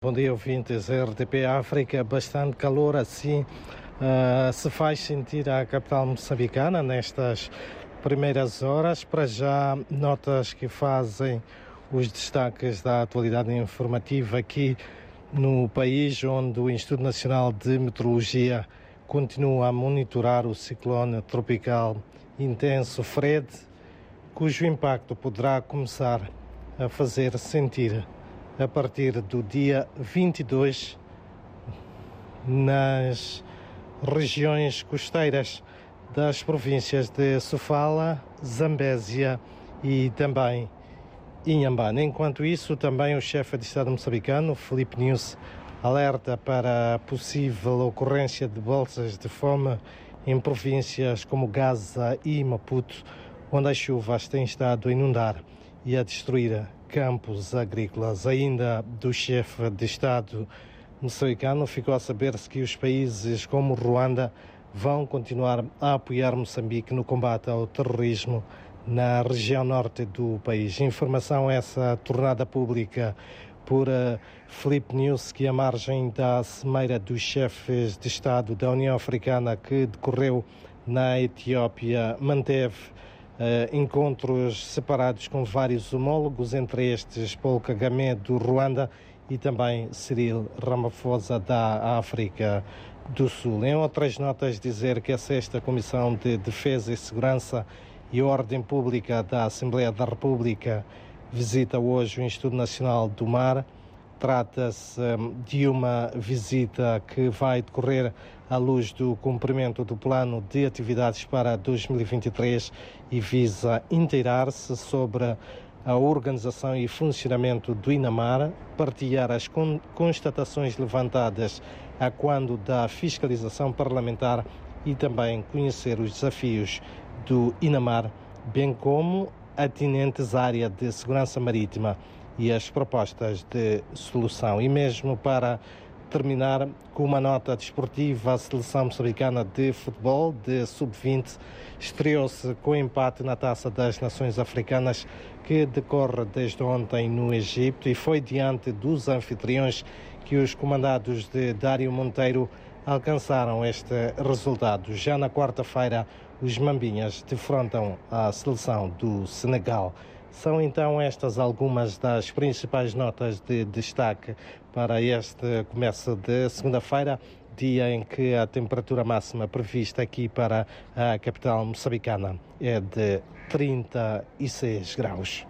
Bom dia, ouvintes. RTP África, bastante calor assim uh, se faz sentir a capital moçambicana nestas primeiras horas. Para já, notas que fazem os destaques da atualidade informativa aqui no país, onde o Instituto Nacional de Meteorologia continua a monitorar o ciclone tropical intenso Fred, cujo impacto poderá começar a fazer sentir a partir do dia 22 nas regiões costeiras das províncias de Sofala, Zambésia e também Inhambane. Enquanto isso, também o chefe de Estado moçambicano, Felipe News, alerta para a possível ocorrência de bolsas de fome em províncias como Gaza e Maputo, onde as chuvas têm estado a inundar e a destruir campos agrícolas. Ainda do chefe de Estado moçambicano ficou a saber-se que os países como Ruanda vão continuar a apoiar Moçambique no combate ao terrorismo na região norte do país. Informação essa tornada pública por uh, Felipe News, que a margem da Cimeira dos Chefes de Estado da União Africana que decorreu na Etiópia manteve Uh, encontros separados com vários homólogos, entre estes Paul Kagame do Ruanda e também Cyril Ramaphosa da África do Sul. Em outras notas, dizer que a sexta Comissão de Defesa e Segurança e Ordem Pública da Assembleia da República visita hoje o Instituto Nacional do Mar Trata-se hum, de uma visita que vai decorrer à luz do cumprimento do plano de atividades para 2023 e visa inteirar-se sobre a organização e funcionamento do INAMAR, partilhar as constatações levantadas a quando da fiscalização parlamentar e também conhecer os desafios do INAMAR, bem como atinentes à área de segurança marítima e as propostas de solução. E mesmo para terminar com uma nota desportiva, a seleção moçambicana de futebol de sub-20 estreou-se com empate na Taça das Nações Africanas que decorre desde ontem no Egito e foi diante dos anfitriões que os comandados de Dário Monteiro alcançaram este resultado. Já na quarta-feira, os Mambinhas defrontam a seleção do Senegal. São então estas algumas das principais notas de destaque para este começo de segunda-feira, dia em que a temperatura máxima prevista aqui para a capital moçambicana é de 36 graus.